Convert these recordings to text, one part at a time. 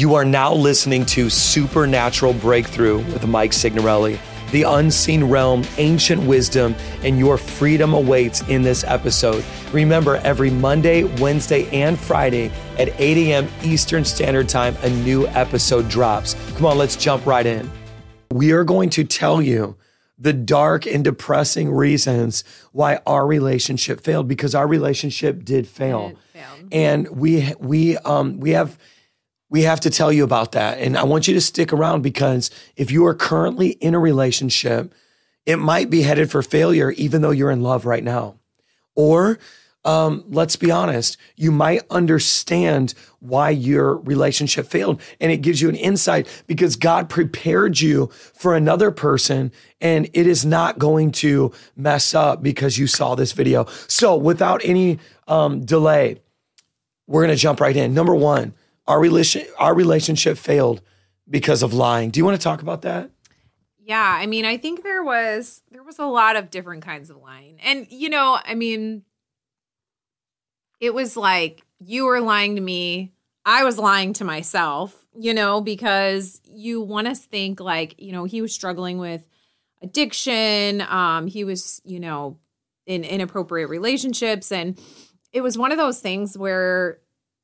You are now listening to Supernatural Breakthrough with Mike Signorelli. The unseen realm, ancient wisdom, and your freedom awaits in this episode. Remember, every Monday, Wednesday, and Friday at 8 a.m. Eastern Standard Time, a new episode drops. Come on, let's jump right in. We are going to tell you the dark and depressing reasons why our relationship failed because our relationship did fail. And we we um we have we have to tell you about that. And I want you to stick around because if you are currently in a relationship, it might be headed for failure even though you're in love right now. Or um, let's be honest, you might understand why your relationship failed. And it gives you an insight because God prepared you for another person and it is not going to mess up because you saw this video. So, without any um, delay, we're going to jump right in. Number one, our relation, our relationship failed because of lying. Do you want to talk about that? Yeah, I mean, I think there was there was a lot of different kinds of lying. And you know, I mean, it was like you were lying to me, I was lying to myself, you know, because you want to think like, you know, he was struggling with addiction, um he was, you know, in inappropriate relationships and it was one of those things where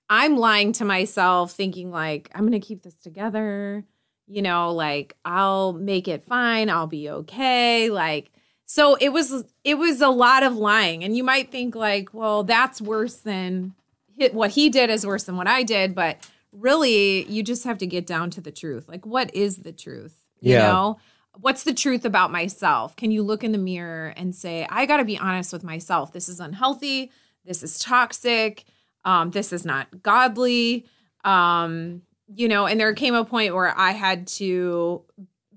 I'm lying to myself thinking like I'm going to keep this together. You know like i'll make it fine. I'll be okay. Like so it was it was a lot of lying. And you might think like well that's worse than hit what he did is worse than what i did. But really you just have to get down to the truth. Like what is the truth? You Yeah. know? What's the truth about myself? Can you look in the mirror and say i got to be honest with myself. This is unhealthy. This is toxic um, this is not godly um, you know, and there came a point where I had to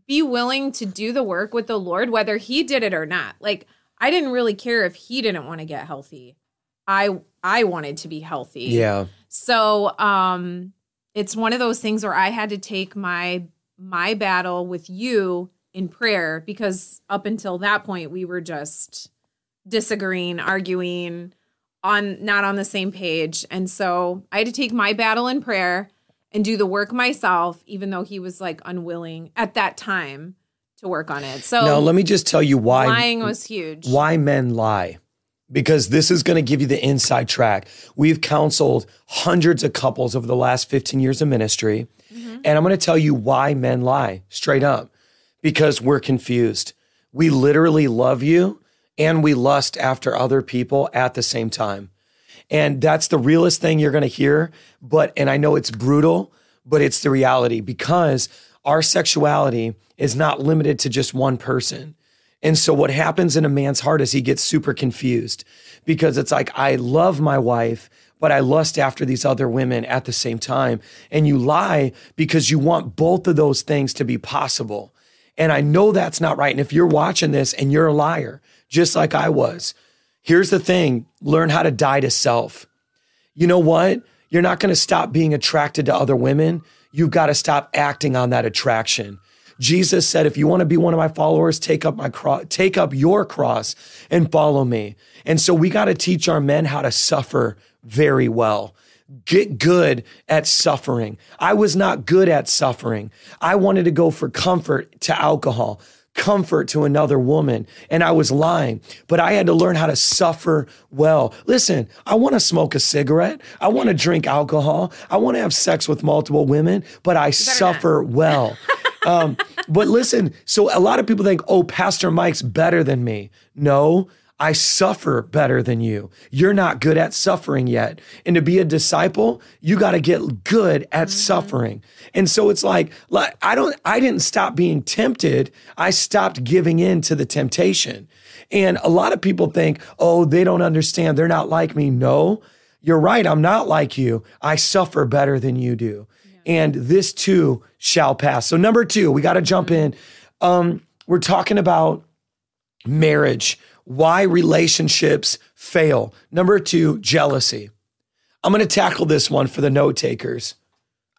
be willing to do the work with the Lord, whether he did it or not. Like I didn't really care if he didn't want to get healthy. I I wanted to be healthy. Yeah. So um it's one of those things where I had to take my my battle with you in prayer because up until that point we were just disagreeing, arguing on not on the same page. And so I had to take my battle in prayer and do the work myself even though he was like unwilling at that time to work on it. So now, let me just tell you why lying was huge. why men lie because this is going to give you the inside track. We've counseled hundreds of couples over the last 15 years of ministry. Mm-hmm. And I'm going to tell you why men lie straight up because we're confused. We literally love you and we lust after other people at the same time. And that's the realest thing you're going to hear. But, and I know it's brutal, but it's the reality because our sexuality is not limited to just one person. And so what happens in a man's heart is he gets super confused because it's like, I love my wife, but I lust after these other women at the same time. And you lie because you want both of those things to be possible. And I know that's not right. And if you're watching this and you're a liar, just like I was, here's the thing learn how to die to self. You know what? You're not going to stop being attracted to other women. You've got to stop acting on that attraction. Jesus said, if you want to be one of my followers, take up my cross, take up your cross and follow me. And so we got to teach our men how to suffer very well. Get good at suffering. I was not good at suffering. I wanted to go for comfort to alcohol, comfort to another woman, and I was lying. But I had to learn how to suffer well. Listen, I want to smoke a cigarette. I want to drink alcohol. I want to have sex with multiple women, but I suffer well. um, but listen, so a lot of people think, oh, Pastor Mike's better than me. No, I suffer better than you. You're not good at suffering yet. And to be a disciple, you got to get good at suffering. And so it's like, like I don't I didn't stop being tempted. I stopped giving in to the temptation. And a lot of people think, "Oh, they don't understand. They're not like me." No. You're right. I'm not like you. I suffer better than you do. And this too shall pass. So number 2, we got to jump in. Um we're talking about marriage, why relationships fail. Number two, jealousy. I'm going to tackle this one for the note takers.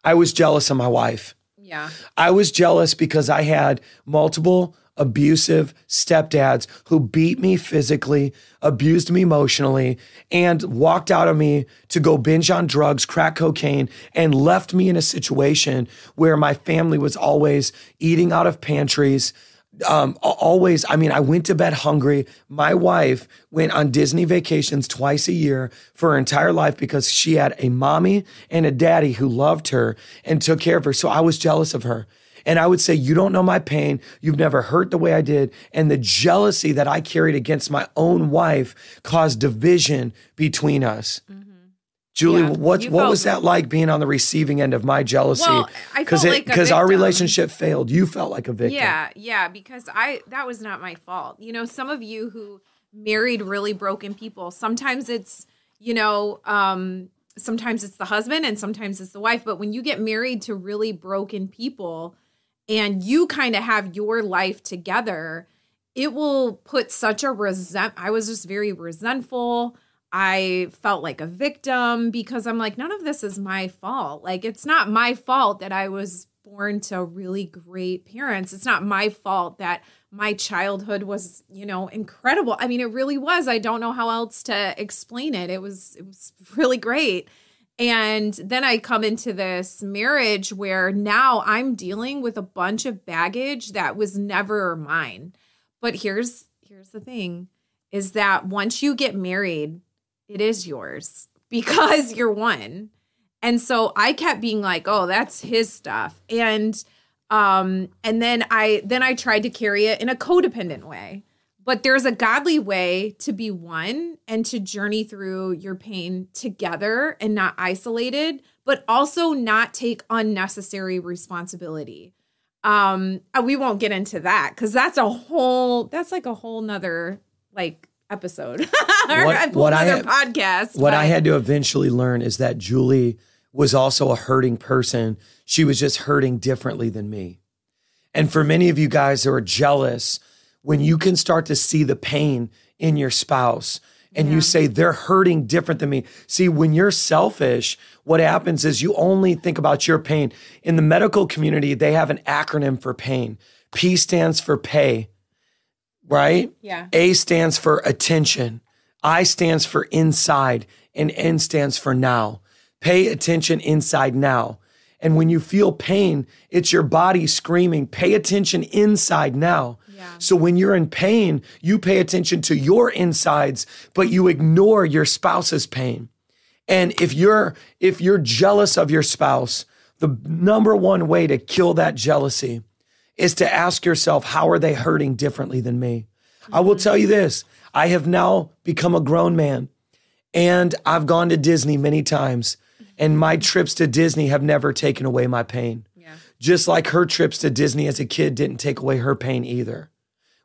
I was jealous of my wife. yeah. I was jealous because I had multiple abusive stepdads who beat me physically, abused me emotionally, and walked out of me to go binge on drugs, crack cocaine, and left me in a situation where my family was always eating out of pantries. Um, always, I mean, I went to bed hungry. My wife went on Disney vacations twice a year for her entire life because she had a mommy and a daddy who loved her and took care of her. So I was jealous of her. And I would say, You don't know my pain. You've never hurt the way I did. And the jealousy that I carried against my own wife caused division between us. Mm-hmm. Julie, yeah, what what was that like being on the receiving end of my jealousy? Well, I felt like because our relationship failed. You felt like a victim. Yeah, yeah, because I that was not my fault. You know, some of you who married really broken people, sometimes it's you know, um, sometimes it's the husband and sometimes it's the wife. But when you get married to really broken people, and you kind of have your life together, it will put such a resent. I was just very resentful. I felt like a victim because I'm like, none of this is my fault. Like, it's not my fault that I was born to really great parents. It's not my fault that my childhood was, you know, incredible. I mean, it really was. I don't know how else to explain it. It was it was really great. And then I come into this marriage where now I'm dealing with a bunch of baggage that was never mine. But here's here's the thing is that once you get married, it is yours because you're one. And so I kept being like, "Oh, that's his stuff." And um and then I then I tried to carry it in a codependent way but there's a godly way to be one and to journey through your pain together and not isolated, but also not take unnecessary responsibility. Um, uh, we won't get into that because that's a whole that's like a whole nother like episode or what, what I had, podcast. What but. I had to eventually learn is that Julie was also a hurting person. She was just hurting differently than me. And for many of you guys who are jealous when you can start to see the pain in your spouse and yeah. you say they're hurting different than me. See, when you're selfish, what happens is you only think about your pain. In the medical community, they have an acronym for pain. P stands for pay, right? Yeah. A stands for attention. I stands for inside and N stands for now. Pay attention inside now. And when you feel pain, it's your body screaming, pay attention inside now. Yeah. So when you're in pain, you pay attention to your insides, but you ignore your spouse's pain. And if you're if you're jealous of your spouse, the number one way to kill that jealousy is to ask yourself, how are they hurting differently than me? Mm-hmm. I will tell you this, I have now become a grown man and I've gone to Disney many times and my trips to Disney have never taken away my pain. Yeah. Just like her trips to Disney as a kid didn't take away her pain either.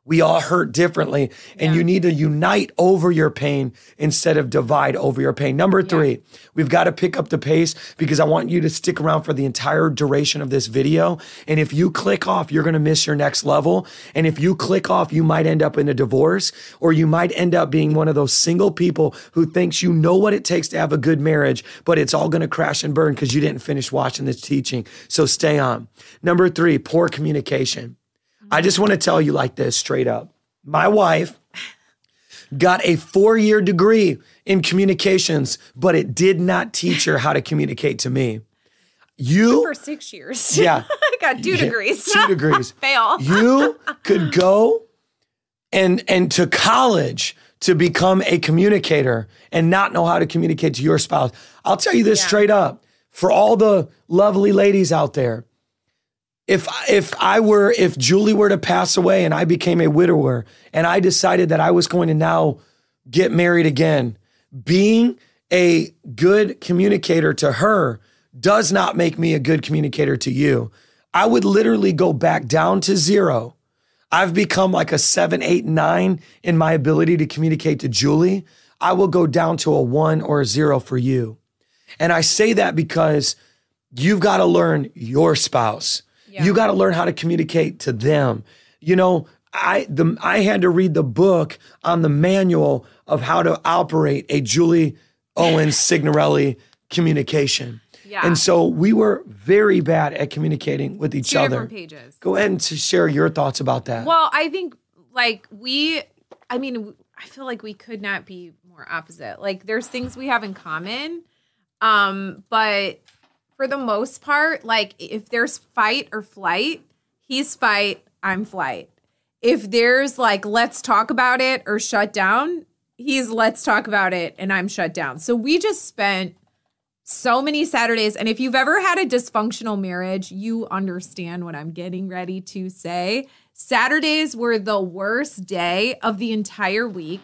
We all hurt differently, and yeah. you need to unite over your pain instead of divide over your pain. Number three, yeah. we've got to pick up the pace because I want you to stick around for the entire duration of this video. And if you click off, you're going to miss your next level. And if you click off, you might end up in a divorce or you might end up being one of those single people who thinks you know what it takes to have a good marriage, but it's all going to crash and burn because you didn't finish watching this teaching. So stay on. Number three, poor communication. I just want to tell you like this straight up. My wife got a four year degree in communications, but it did not teach her how to communicate to me. You for six years. Yeah. I got two degrees. two degrees. Fail. you could go and and to college to become a communicator and not know how to communicate to your spouse. I'll tell you this yeah. straight up. For all the lovely ladies out there, if if I were if Julie were to pass away and I became a widower and I decided that I was going to now get married again, being a good communicator to her does not make me a good communicator to you. I would literally go back down to zero. I've become like a seven, eight, nine in my ability to communicate to Julie. I will go down to a one or a zero for you. And I say that because you've got to learn your spouse. Yeah. You got to learn how to communicate to them. You know, I the I had to read the book on the manual of how to operate a Julie Owens Signorelli communication. Yeah. And so we were very bad at communicating with each Two other. different pages. Go ahead and to share your thoughts about that. Well, I think like we, I mean, I feel like we could not be more opposite. Like there's things we have in common, um, but for the most part, like if there's fight or flight, he's fight, I'm flight. If there's like let's talk about it or shut down, he's let's talk about it and I'm shut down. So we just spent so many Saturdays. And if you've ever had a dysfunctional marriage, you understand what I'm getting ready to say. Saturdays were the worst day of the entire week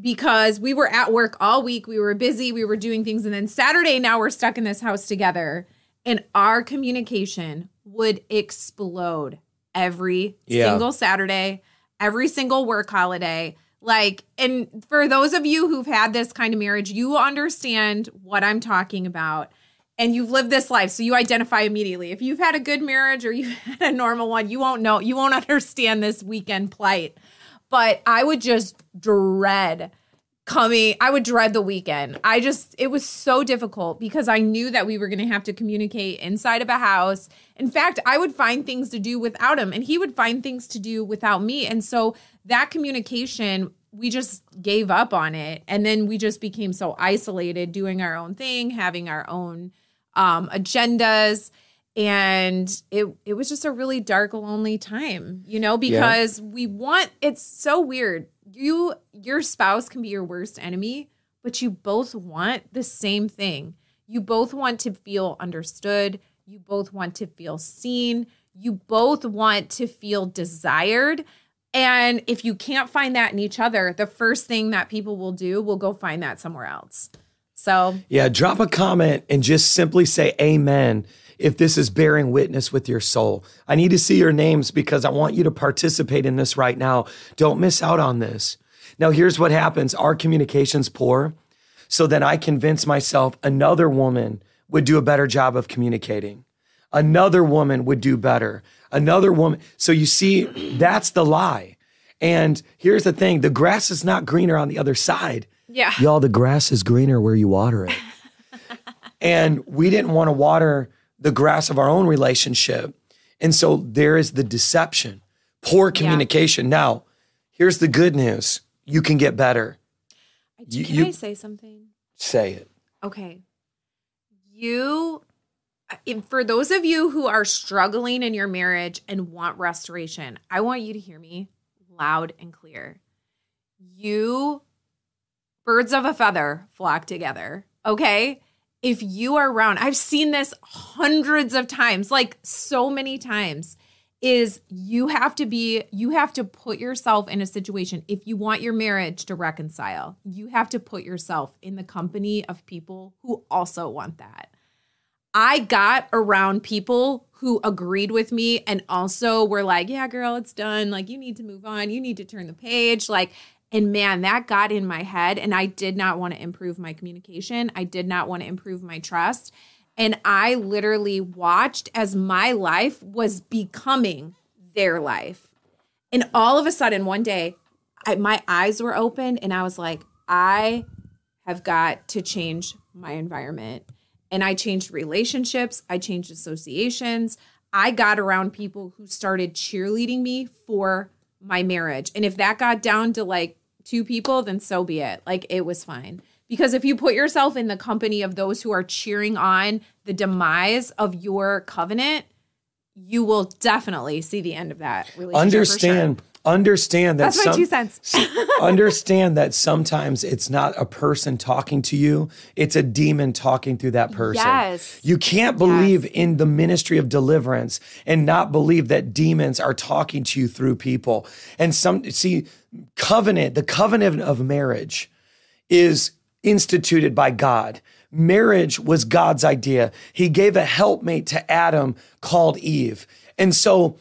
because we were at work all week. We were busy, we were doing things. And then Saturday, now we're stuck in this house together. And our communication would explode every Yeah. single Saturday, every single work holiday. Like, and for those of you who've had this kind of marriage, you understand what I'm talking about. And you've lived this life, so you identify immediately. If you've had a good marriage or you've had a normal one, you won't know, you won't understand this weekend plight. But I would just dread coming i would dread the weekend. I just it was so difficult because i knew that we were going to have to communicate inside of a house. In fact i would find things to do without him and he would find things to do without me. And so that communication we just gave up on it. And then we just became so isolated doing our own thing having our own um, agendas and it it was just a really dark lonely time you know because we want it's so weird. You your spouse can be your worst enemy but you both want the same thing. You both want to feel understood. You both want to feel seen. You both want to feel desired. And if you can't find that in each other the first thing that people will do will go find that somewhere else. So yeah, drop a comment and just simply say amen if this is bearing witness with your soul. I need to see your names because I want you to participate in this right now. Don't miss out on this. Now, here's what happens our communication's poor. So then I convince myself another woman would do a better job of communicating. Another woman would do better. Another woman. So you see, that's the lie. And here's the thing the grass is not greener on the other side. yeah Y'all, the grass is greener where you water it. and we didn't want to water the grass of our own relationship. And so there is the deception, poor communication. Now, here's the good news you can get better. You- can you- i say something Say it. Okay. You, for those of you who are struggling in your marriage and want restoration, I want you to hear me loud and clear. You, birds of a feather, flock together. Okay. If you are around, I've seen this hundreds of times, like so many times is you have to be you have to put yourself in a situation if you want your marriage to reconcile you have to put yourself in the company of people who also want that. I got around people who agreed with me and also were like yeah girl it's done. Like you need to move on. You need to turn the page. Like and man that got in my head and i did not want to improve my communication i did not want to improve my trust and I literally watched as my life was becoming their life. And all of a sudden, one day, I, my eyes were open and I was like, I have got to change my environment. And I changed relationships, I changed associations. I got around people who started cheerleading me for my marriage. And if that got down to like two people, then so be it. Like it was fine. Because if you put yourself in the company of those who are cheering on the demise of your covenant, you will definitely see the end of that for sure. Understand, that That's my some- two cents. understand that sometimes it's not a person talking to you, it's a demon talking through that person. Yes. You can't believe in the ministry of deliverance and not believe that demons are talking to you through people. And some see covenant, the covenant of marriage is instituted by God. Marriage was God's idea. He gave a helpmate to Adam called Eve. And so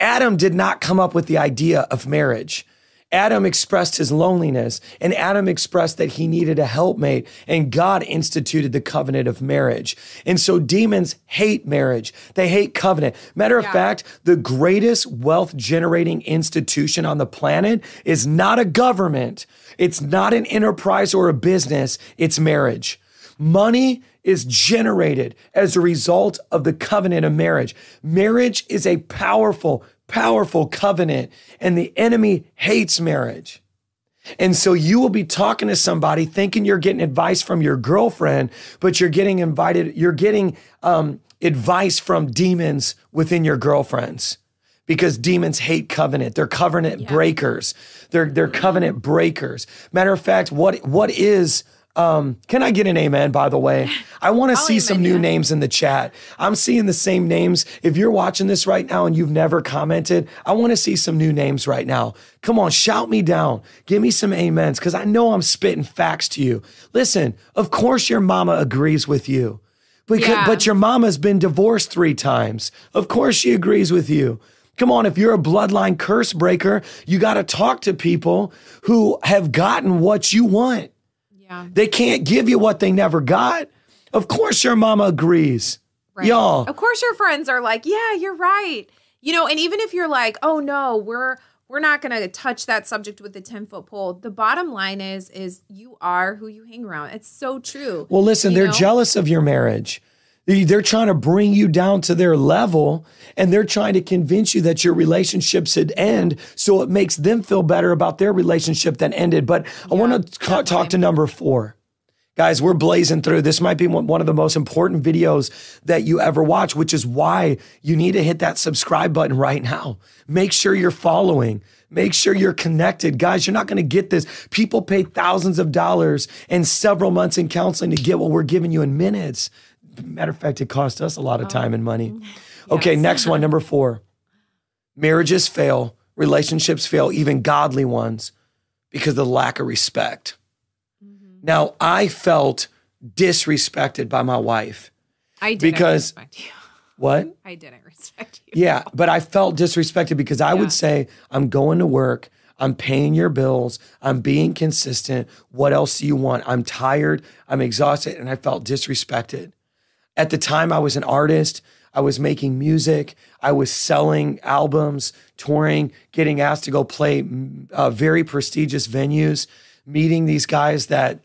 Adam did not come up with the idea of marriage. Adam expressed his loneliness and Adam expressed that he needed a helpmate and God instituted the covenant of marriage. And so demons hate marriage. They hate covenant. Matter of fact, the greatest wealth generating institution on the planet is not a government. It's not an enterprise or a business. It's marriage. Money is generated as a result of the covenant of marriage. Marriage is a powerful, powerful covenant, and the enemy hates marriage. And so you will be talking to somebody thinking you're getting advice from your girlfriend, but you're getting invited, you're getting um, advice from demons within your girlfriends because demons hate covenant. They're covenant yeah. breakers. They're they're covenant breakers. Matter of fact, what what is um, can I get an amen, by the way? I want to see some new names in the chat. I'm seeing the same names. If you're watching this right now and you've never commented, I want to see some new names right now. Come on, shout me down. Give me some amens because I know I'm spitting facts to you. Listen, of course your mama agrees with you. Because, yeah. But your mama's been divorced three times. Of course she agrees with you. Come on, if you're a bloodline curse breaker, you got to talk to people who have gotten what you want. Yeah. They can't give you what they never got. Of course, your mama agrees. Right. Y'all. Of course, your friends are like, yeah, you're right. You know, and even if you're like, oh no, we're we're not going to touch that subject with the 10 foot pole. The bottom line is, is you are who you hang around. It's so true. Well, listen, they're know? jealous of your marriage. They're trying to bring you down to their level and they're trying to convince you that your relationship should end so it makes them feel better about their relationship that ended. But I want to talk to number four. Guys, we're blazing through. This might be one of the most important videos that you ever watch, which is why you need to hit that subscribe button right now. Make sure you're following. Make sure you're connected. Guys, you're not going to get this. People pay thousands of dollars and several months in counseling to get what we're giving you in minutes. Matter of fact, it cost us a lot of time and money. Okay, yes. next one, number four. Marriages fail, relationships fail, even godly ones, because of the lack of respect. Mm-hmm. Now, I felt disrespected by my wife. I didn't because, respect you. What? I didn't respect you. Yeah, but I felt disrespected because I yeah. would say, I'm going to work. I'm paying your bills. I'm being consistent. What else do you want? I'm tired. I'm exhausted. And I felt disrespected. At the time, I was an artist. I was making music. I was selling albums, touring, getting asked to go play uh, very prestigious venues, meeting these guys that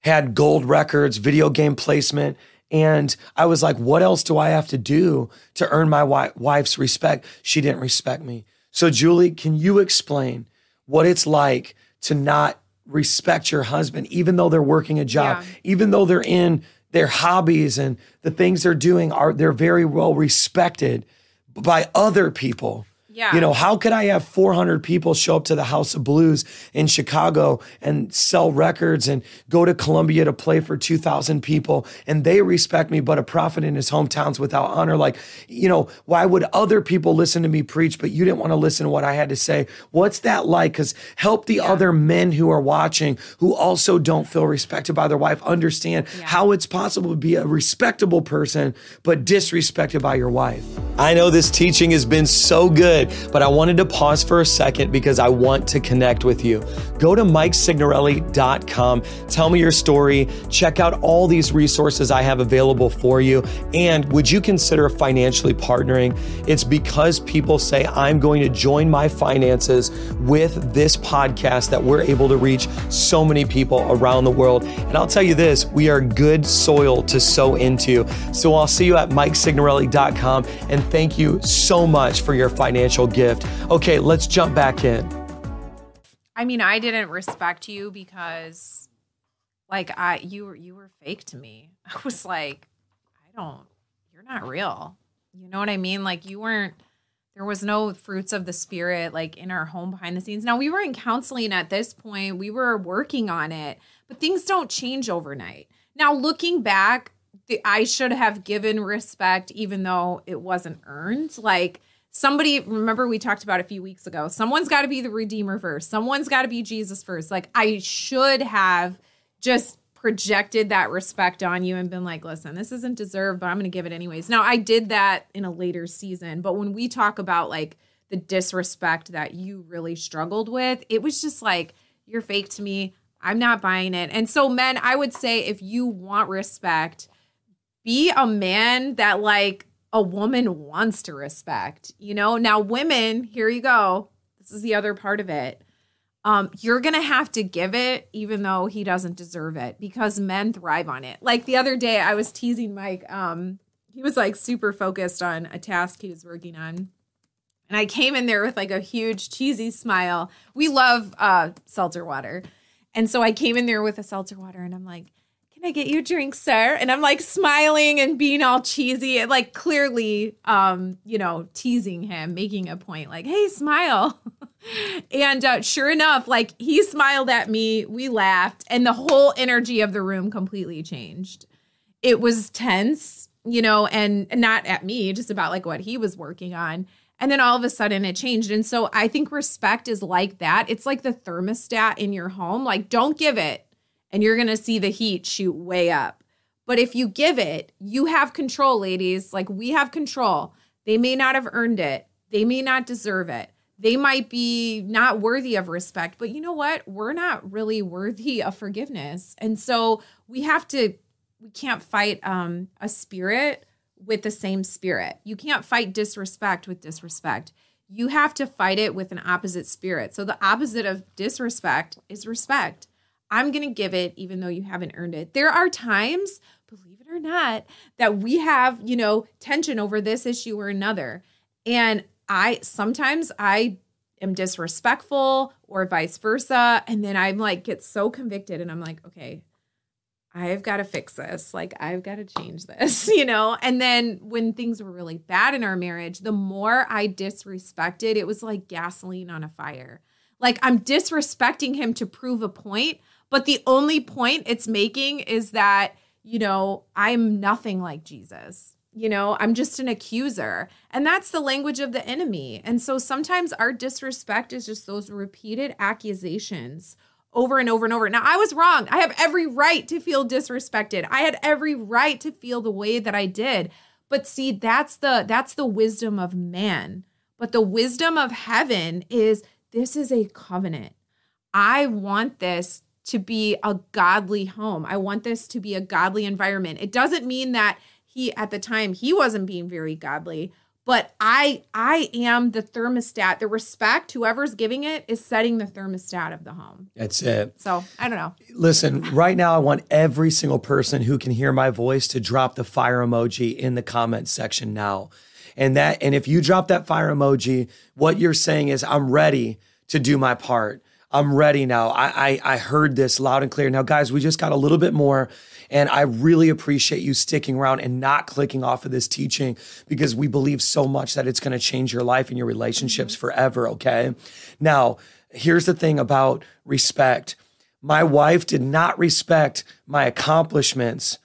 had gold records, video game placement. And I was like, what else do I have to do to earn my wi- wife's respect? She didn't respect me. So, Julie, can you explain what it's like to not respect your husband, even though they're working a job, yeah. even though they're in their hobbies and the things they're doing are they're very well respected by other people. Yeah. You know, how could I have 400 people show up to the House of Blues in Chicago and sell records and go to Columbia to play for 2,000 people and they respect me, but a prophet in his hometowns without honor? Like, you know, why would other people listen to me preach, but you didn't want to listen to what I had to say? What's that like? Because help the yeah. other men who are watching who also don't feel respected by their wife understand yeah. how it's possible to be a respectable person, but disrespected by your wife. I know this teaching has been so good good, but I wanted to pause for a second because I want to connect with you. Go to MikeSignorelli.com, tell me your story, check out all these resources I have available for you, and would you consider financially partnering? It's because people say I'm going to join my finances with this podcast that we're able to reach so many people around the world. And I'll tell you this, we are good soil to sow into. So I'll see you at MikeSignorelli.com and thank you so much for your financial financial gift. Okay, let's jump back in. I mean, I didn't respect you because like I you were you were fake to me. I was like, I don't you're not real. You know what I mean? Like you weren't there was no fruits of the spirit like in our home behind the scenes. Now we were in counseling at this point. We were working on it, but things don't change overnight. Now looking back, the, I should have given respect even though it wasn't earned. Like somebody remember we talked about a few weeks ago someone's got to be the redeemer first. Someone's got to be jesus first. Like i should have just projected that respect on you and been like listen this isn't deserved but i'm going to give it anyways. Now i did that in a later season but when we talk about like the disrespect that you really struggled with it was just like you're fake to me. I'm not buying it. And so men i would say if you want respect be a man that like a woman wants to respect, you know? Now, women, here you go. This is the other part of it. um, you're gonna have to give it even though he doesn't deserve it because men thrive on it. Like the other day, I was teasing Mike. Um, he was like super focused on a task he was working on. And I came in there with like a huge cheesy smile. We love uh, seltzer water. And so I came in there with a seltzer water and I'm like, can I get you a drink, sir? And I'm like smiling and being all cheesy and like clearly, um, you know, teasing him, making a point like, hey, smile. and uh, sure enough, like he smiled at me, we laughed, and the whole energy of the room completely changed. It was tense, you know, and, and not at me, just about like what he was working on. And then all of a sudden it changed. And so I think respect is like that. It's like the thermostat in your home. Like, don't give it, and you're going to see the heat shoot way up. But if you give it, you have control, ladies. Like, we have control. They may not have earned it, they may not deserve it. They might be not worthy of respect, but you know what? We're not really worthy of forgiveness. And so we have to, we can't fight um, a spirit with the same spirit. You can't fight disrespect with disrespect. You have to fight it with an opposite spirit. So the opposite of disrespect is respect. I'm going to give it even though you haven't earned it. There are times, believe it or not, that we have, you know, tension over this issue or another. And I sometimes I am disrespectful or vice versa and then I'm like get so convicted and I'm like, okay, I've got to fix this. Like, I've got to change this, you know? And then when things were really bad in our marriage, the more I disrespected, it was like gasoline on a fire. Like, I'm disrespecting him to prove a point, but the only point it's making is that, you know, I'm nothing like Jesus. You know, I'm just an accuser. And that's the language of the enemy. And so sometimes our disrespect is just those repeated accusations over and over and over. Now, I was wrong. I have every right to feel disrespected. I had every right to feel the way that I did. But see, that's the that's the wisdom of man. But the wisdom of heaven is this is a covenant. I want this to be a godly home. I want this to be a godly environment. It doesn't mean that he at the time he wasn't being very godly, but i i am the thermostat the respect whoever's giving it is setting the thermostat of the home That's it. so i don't know Listen, right now, I want every single person who can hear my voice to drop the fire emoji in the comment section now. And that, and if you drop that fire emoji, what you're saying is, I'm ready to do my part. I'm ready now. I, I, I heard this loud and clear. Now, guys, we just got a little bit more. And I really appreciate you sticking around and not clicking off of this teaching because we believe so much that it's going to change your life and your relationships mm-hmm. forever. Okay. Now, here's the thing about respect my wife did not respect my accomplishments.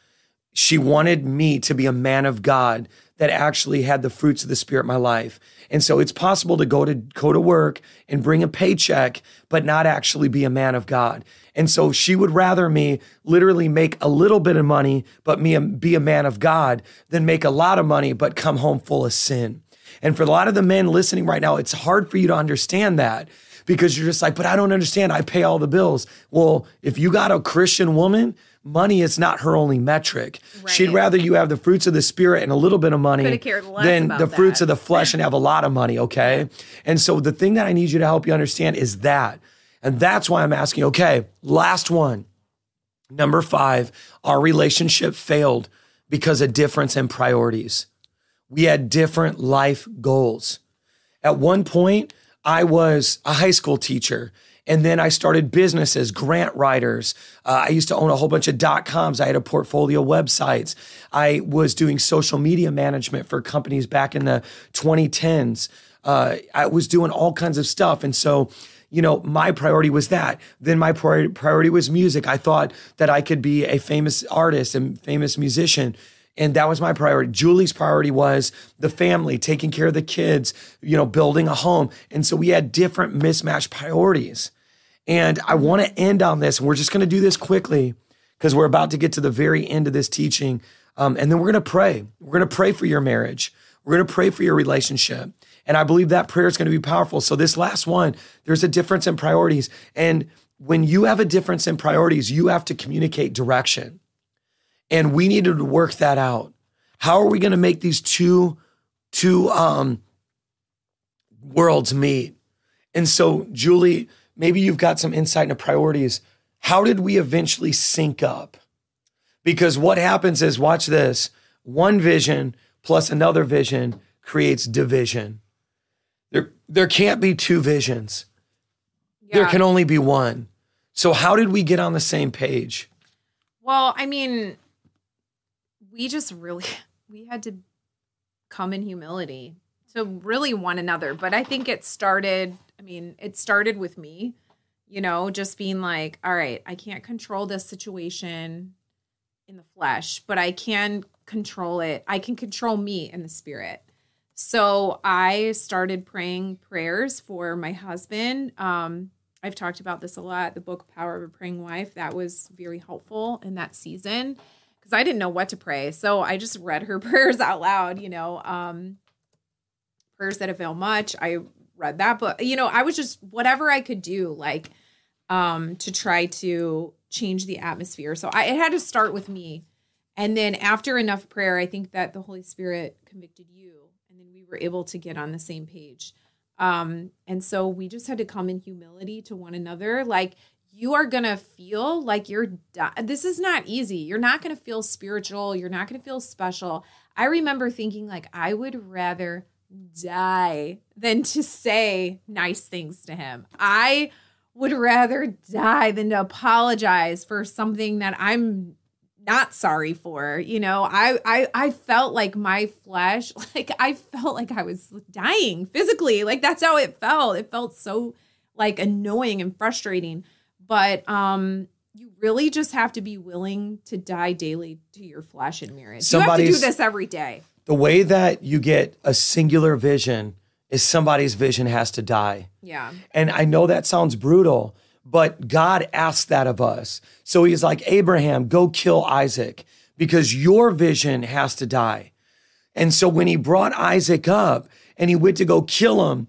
She wanted me to be a man of God that actually had the fruits of the Spirit in my life. And so it's possible to go to go to work and bring a paycheck, but not actually be a man of God. And so she would rather me literally make a little bit of money, but me be a man of God than make a lot of money, but come home full of sin. And for a lot of the men listening right now, it's hard for you to understand that because you're just like, but I don't understand. I pay all the bills. Well, if you got a Christian woman, money is not her only metric. She'd rather you have the fruits of the spirit and a little bit of money Coulda cared less than the fruits of the flesh and have a lot of money, okay? And so the thing that I need you to help you understand is that. And that's why I'm asking, okay, last one. Number five, our relationship failed because of difference in priorities. We had different life goals. At one point, I was a high school teacher. And then I started businesses, grant writers. Uh, I used to own a whole bunch of dot coms. I had a portfolio websites. I was doing social media management for companies back in the 2010s. Uh, I was doing all kinds of stuff. And so, you know, my priority was that. Then my priority was music. I thought that I could be a famous artist and famous musician. And that was my priority. Julie's priority was the family, taking care of the kids, you know, building a home. And so we had different mismatched priorities. And I want to end on this, and we're just going to do this quickly because we're about to get to the very end of this teaching. Um, and then we're going to pray. We're going to pray for your marriage. We're going to pray for your relationship. And I believe that prayer is going to be powerful. So, this last one, there's a difference in priorities. And when you have a difference in priorities, you have to communicate direction. And we needed to work that out. How are we going to make these two, two um, worlds meet? And so Julie maybe you've got some insight into priorities. How did we eventually sync up? Because what happens is, watch this one vision plus another vision creates division. There, there can't be two visions, there can only be one. So, how did we get on the same page? Well, I mean, we just really we had to come in humility to really one another. But I think it started, I mean, it started with me, you know, just being like, all right, I can't control this situation in the flesh, but I can control it. I can control me in the spirit. So I started praying prayers for my husband. Um, I've talked about this a lot. The book Power of a Praying Wife that was very helpful in that season because I didn't know what to pray. So I just read her prayers out loud. You know, um, prayers that avail much. I read that book. You know, I was just whatever I could do, like um, to try to change the atmosphere. So I, it had to start with me. And then after enough prayer, I think that the Holy Spirit convicted you, and then we were able to get on the same page. Um, and so we just had to come in humility to one another. Like you are gonna feel like you're. Di- this is not easy. You're not gonna feel spiritual. You're not gonna feel special. I remember thinking like I would rather die than to say nice things to him. I would rather die than to apologize for something that I'm not sorry for you know I, I i felt like my flesh like i felt like i was dying physically like that's how it felt it felt so like annoying and frustrating but um you really just have to be willing to die daily to your flesh in marriage you have to do this every day The way that you get a singular vision is somebody's vision has to die. yeah And I know that sounds brutal, but God asked that of us. So he's like, Abraham, go kill Isaac because your vision has to die. And so when he brought Isaac up and he went to go kill him,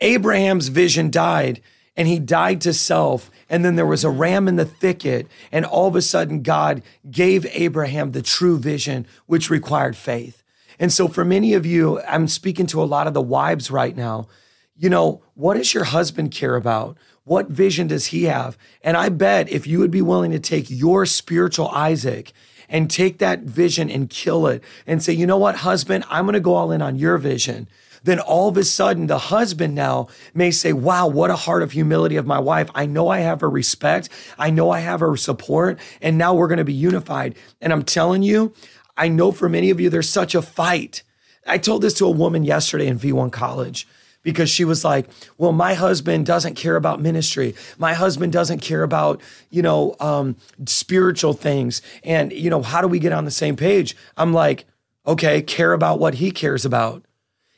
Abraham's vision died and he died to self. And then there was a ram in the thicket. And all of a sudden, God gave Abraham the true vision, which required faith. And so, for many of you, I'm speaking to a lot of the wives right now. You know, what does your husband care about? What vision does he have? And I bet if you would be willing to take your spiritual Isaac and take that vision and kill it and say, you know what, husband, I'm going to go all in on your vision then all of a sudden the husband now may say, Wow, what a heart of humility of my wife. I know I have her respect. I know I have her support. And now we're going to be unified. And I'm telling you, I know for many of you, there's such a fight. I told this to a woman yesterday in V1 college because she was like, "Well, my husband doesn't care about ministry. My husband doesn't care about you know um, spiritual things. And you know, how do we get on the same page?" I'm like, "Okay, care about what he cares about.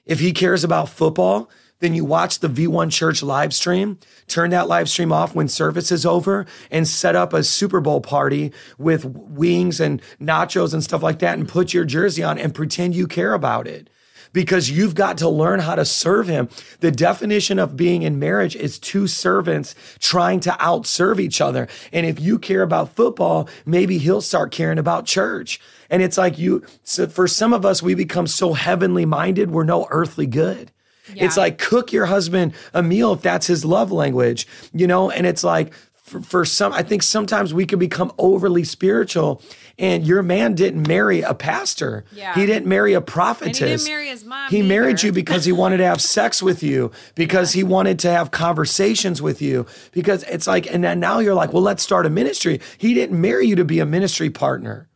If he cares about football." Then you watch the V1 Church live stream, turn that live stream off when service is over, and set up a Super Bowl party with wings and nachos and stuff like that, and put your jersey on and pretend you care about it because you've got to learn how to serve him. The definition of being in marriage is two servants trying to outserve each other. And if you care about football, maybe he'll start caring about church. And it's like you, so for some of us, we become so heavenly minded, we're no earthly good. It's like cook your husband a meal if that's his love language, you know? And it's like, for, for some, I think sometimes we can become overly spiritual. And your man didn't marry a pastor. Yeah. He didn't marry a and prophetess. he didn't marry his mom He married you because he wanted to have sex with you, because he wanted to have conversations with you, because it's like, and then now you're like, well, let's start a ministry. He didn't marry you to be a ministry partner.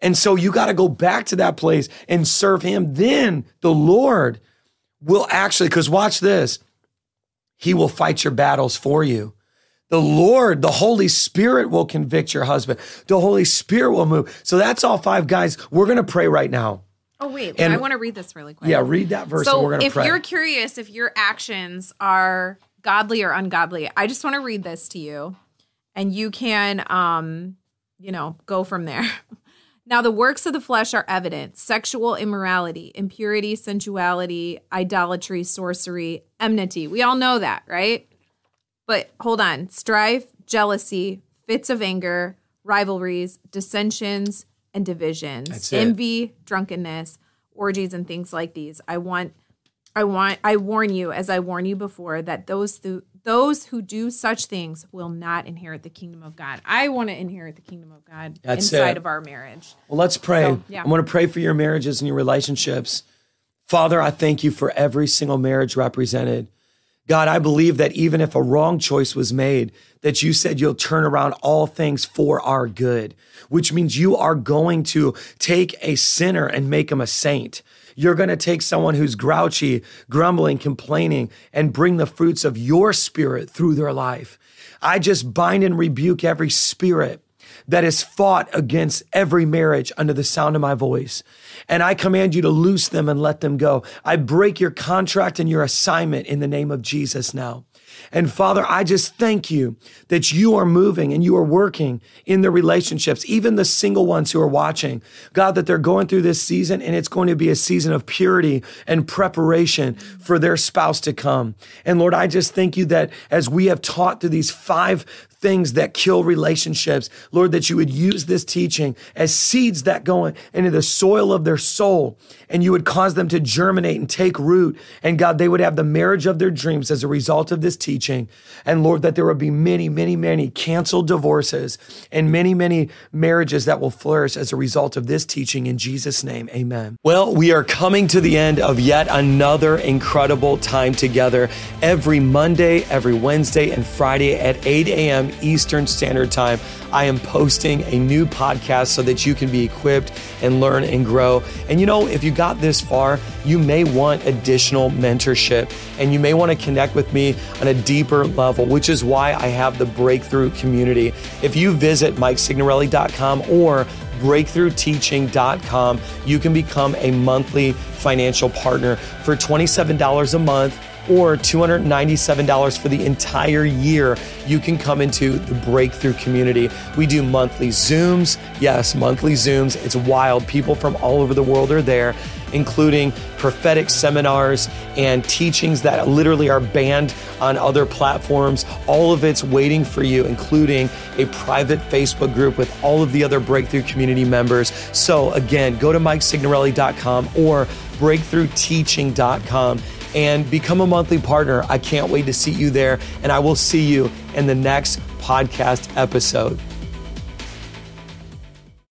And so you got to go back to that place and serve him. Then the Lord will actually, because watch this, he will fight your battles for you. The Lord, the Holy Spirit will convict your husband. The Holy Spirit will move. So that's all five guys. We're going to pray right now. oh wait and- i want to read this really quick Yeah, read that verse and So we're going to if pray. you're curious if your actions are godly or ungodly, I just want to read this to you and you can um you know, go from there. Now the works of the flesh are evident: sexual immorality, impurity, sensuality, idolatry, sorcery, enmity. We all know that, right? But hold on. Strife, jealousy, fits of anger, rivalries, dissensions, and divisions, That's it. envy, drunkenness, orgies, and things like these. I want I want I warn you as I warn you before that those who those who do such things will not inherit the kingdom of God. I want to inherit the kingdom of God That's inside it. of our marriage. Well, let's pray. So, yeah. I want to pray for your marriages and your relationships. Father, I thank you for every single marriage represented. God, I believe that even if a wrong choice was made, that you said you'll turn around all things for our good, which means you are going to take a sinner and make him a saint. You're going to take someone who's grouchy, grumbling, complaining, and bring the fruits of your spirit through their life. I just bind and rebuke every spirit that is fought against every marriage under the sound of my voice. And I command you to loose them and let them go. I break your contract and your assignment in the name of Jesus now. And Father, I just thank you that you are moving and you are working in the relationships, even the single ones who are watching. God, that they're going through this season and it's going to be a season of purity and preparation for their spouse to come. And Lord, I just thank you that as we have taught through these five things that kill relationships, Lord, that you would use this teaching as seeds that go into the soil of their soul and you would cause them to germinate and take root. And God, they would have the marriage of their dreams as a result of this teaching. And Lord, that there would be many, many, many canceled divorces and many, many marriages that will flourish as a result of this teaching in Jesus' name. Amen. Well, we are coming to the end of yet another incredible time together every Monday, every Wednesday, and Friday at 8 a.m. Eastern Standard Time. I am posting a new podcast so that you can be equipped and learn and grow. And you know, if you got this far, you may want additional mentorship and you may want to connect with me on a deeper level, which is why I have the breakthrough community. If you visit MikeSignorelli.com or breakthroughteaching.com, you can become a monthly financial partner for $27 a month or $297 for the entire year, you can come into the Breakthrough community. We do monthly Zooms. Yes, monthly Zooms. It's wild. People from all over the world are there, including prophetic seminars and teachings that literally are banned on other platforms. All of it's waiting for you, including a private Facebook group with all of the other Breakthrough community members. So, again, go to MikeSignorelli.com or breakthroughteaching.com and become a monthly partner. I can't wait to see you there, and I will see you in the next podcast episode.